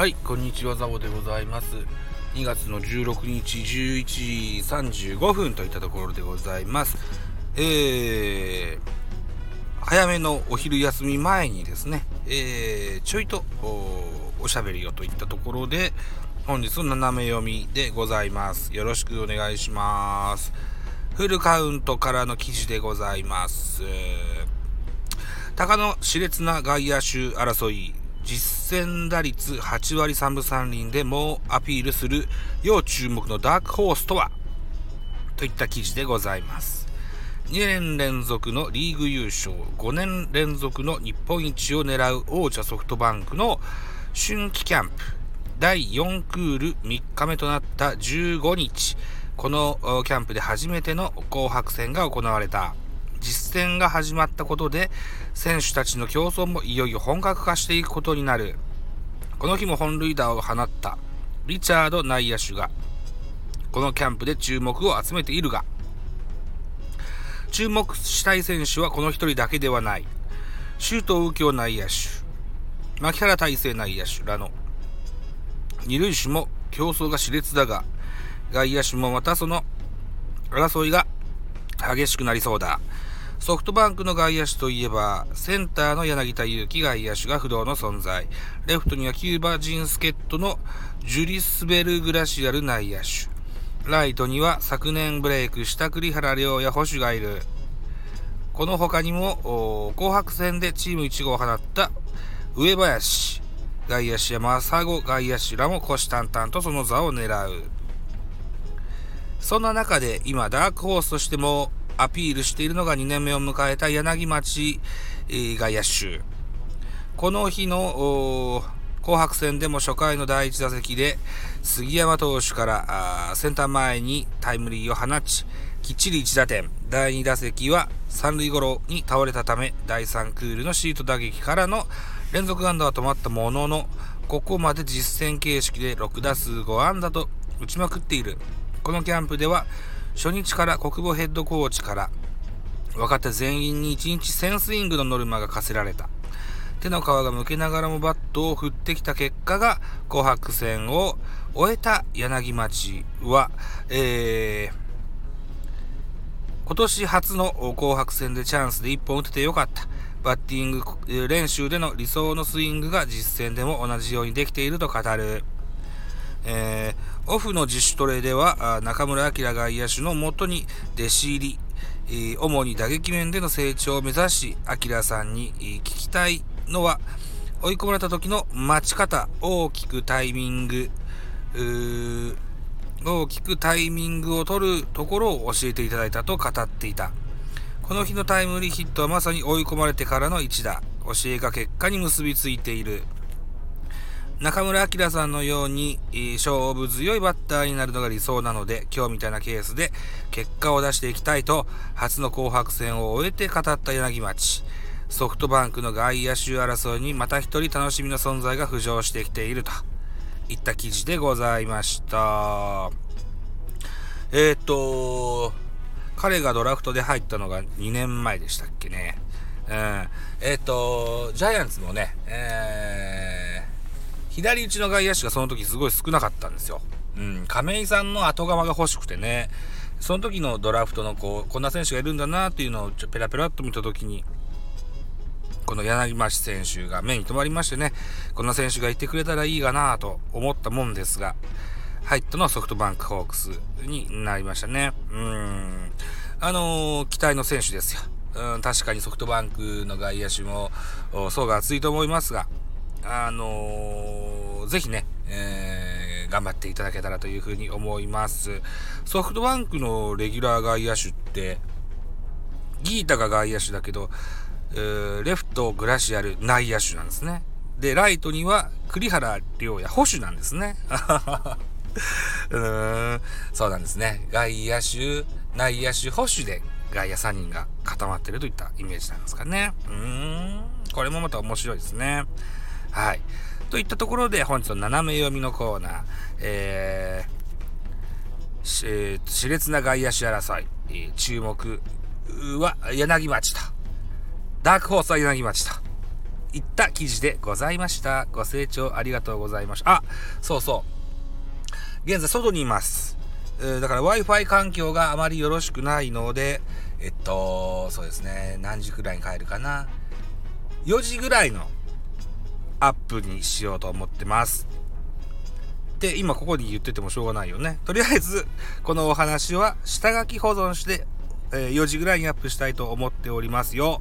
はい、こんにちは、ザボでございます。2月の16日11時35分といったところでございます。えー、早めのお昼休み前にですね、えー、ちょいとおしゃべりをといったところで、本日の斜め読みでございます。よろしくお願いします。フルカウントからの記事でございます。鷹の熾烈な外野手争い、実戦打率8割3分3厘でもアピールする要注目のダークホースとは？といった記事でございます。2年連続のリーグ優勝、5年連続の日本一を狙う王者ソフトバンクの春季キャンプ第4クール3日目となった15日、このキャンプで初めての紅白戦が行われた。実戦が始まったことで、選手たちの競争もいよいよ本格化していくことになる。この日も本塁打を放ったリチャード内野手が、このキャンプで注目を集めているが、注目したい選手はこの一人だけではない。周東右京内野手、牧原大成内野手らの二塁手も競争が熾烈だが、外野手もまたその争いが激しくなりそうだ。ソフトバンクの外野手といえば、センターの柳田悠岐外野手が不動の存在。レフトにはキューバ人助っ人のジュリスベルグラシアル内野手。ライトには昨年ブレイクした栗原良也捕手がいる。この他にも、紅白戦でチーム1号を放った上林、外野手や正子外野手らも虎視眈々とその座を狙う。そんな中で今ダークホースとしてもアピールしているのが2年目を迎えた柳町、外野手。この日の紅白戦でも初回の第1打席で杉山投手からセンター前にタイムリーを放ち、きっちり1打点。第2打席は三塁ゴロに倒れたため、第3クールのシート打撃からの連続安打は止まったものの、ここまで実戦形式で6打数5安打と打ちまくっている。このキャンプでは初日から国母ヘッドコーチから若手全員に1日1000スイングのノルマが課せられた。手の皮がむけながらもバットを振ってきた結果が紅白戦を終えた柳町は、えー、今年初の紅白戦でチャンスで1本打ててよかった。バッティング練習での理想のスイングが実戦でも同じようにできていると語る。えー、オフの自主トレでは中村晃外野手のもとに弟子入り、えー、主に打撃面での成長を目指し、晃さんに聞きたいのは、追い込まれた時の待ち方、大きくタイミング、大きくタイミングを取るところを教えていただいたと語っていた。この日のタイムリーヒットはまさに追い込まれてからの一打。教えが結果に結びついている。中村晃さんのように勝負強いバッターになるのが理想なので、今日みたいなケースで結果を出していきたいと、初の紅白戦を終えて語った柳町。ソフトバンクの外野手争いにまた一人楽しみの存在が浮上してきているといった記事でございました。えっ、と、彼がドラフトで入ったのが2年前でしたっけね。うん。えっ、と、ジャイアンツもね、えー左打ちの外野手がその時すごい少なかったんですよ。うん、亀井さんの後釜が欲しくてね、その時のドラフトのこう、こんな選手がいるんだなっていうのをちょペラペラっと見た時に、この柳町選手が目に留まりましてね、こんな選手がいてくれたらいいかなと思ったもんですが、入ったのはソフトバンクホークスになりましたね。うん。あのー、期待の選手ですよ。うん、確かにソフトバンクの外野手も層が厚いと思いますが、あのー、ぜひね、えー、頑張っていただけたらというふうに思います。ソフトバンクのレギュラー外野手って、ギータが外野手だけど、えー、レフト、グラシアル、内野手なんですね。で、ライトには栗原良也、保守なんですね。うーん、そうなんですね。外野手、内野手、保守で外野3人が固まってるといったイメージなんですかね。うーん、これもまた面白いですね。はい。といったところで本日の斜め読みのコーナー、えー、えー、熾烈な外野手争い、えー、注目は柳町と、ダークホースは柳町といった記事でございました。ご清聴ありがとうございました。あ、そうそう。現在外にいます。だから Wi-Fi 環境があまりよろしくないので、えっと、そうですね、何時くらいに帰るかな。4時ぐらいのアップにしようと思ってます。で、今ここに言っててもしょうがないよね。とりあえず、このお話は下書き保存して、え、4時ぐらいにアップしたいと思っておりますよ。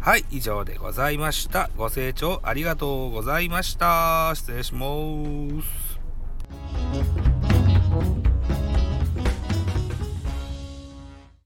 はい、以上でございました。ご清聴ありがとうございました。失礼します。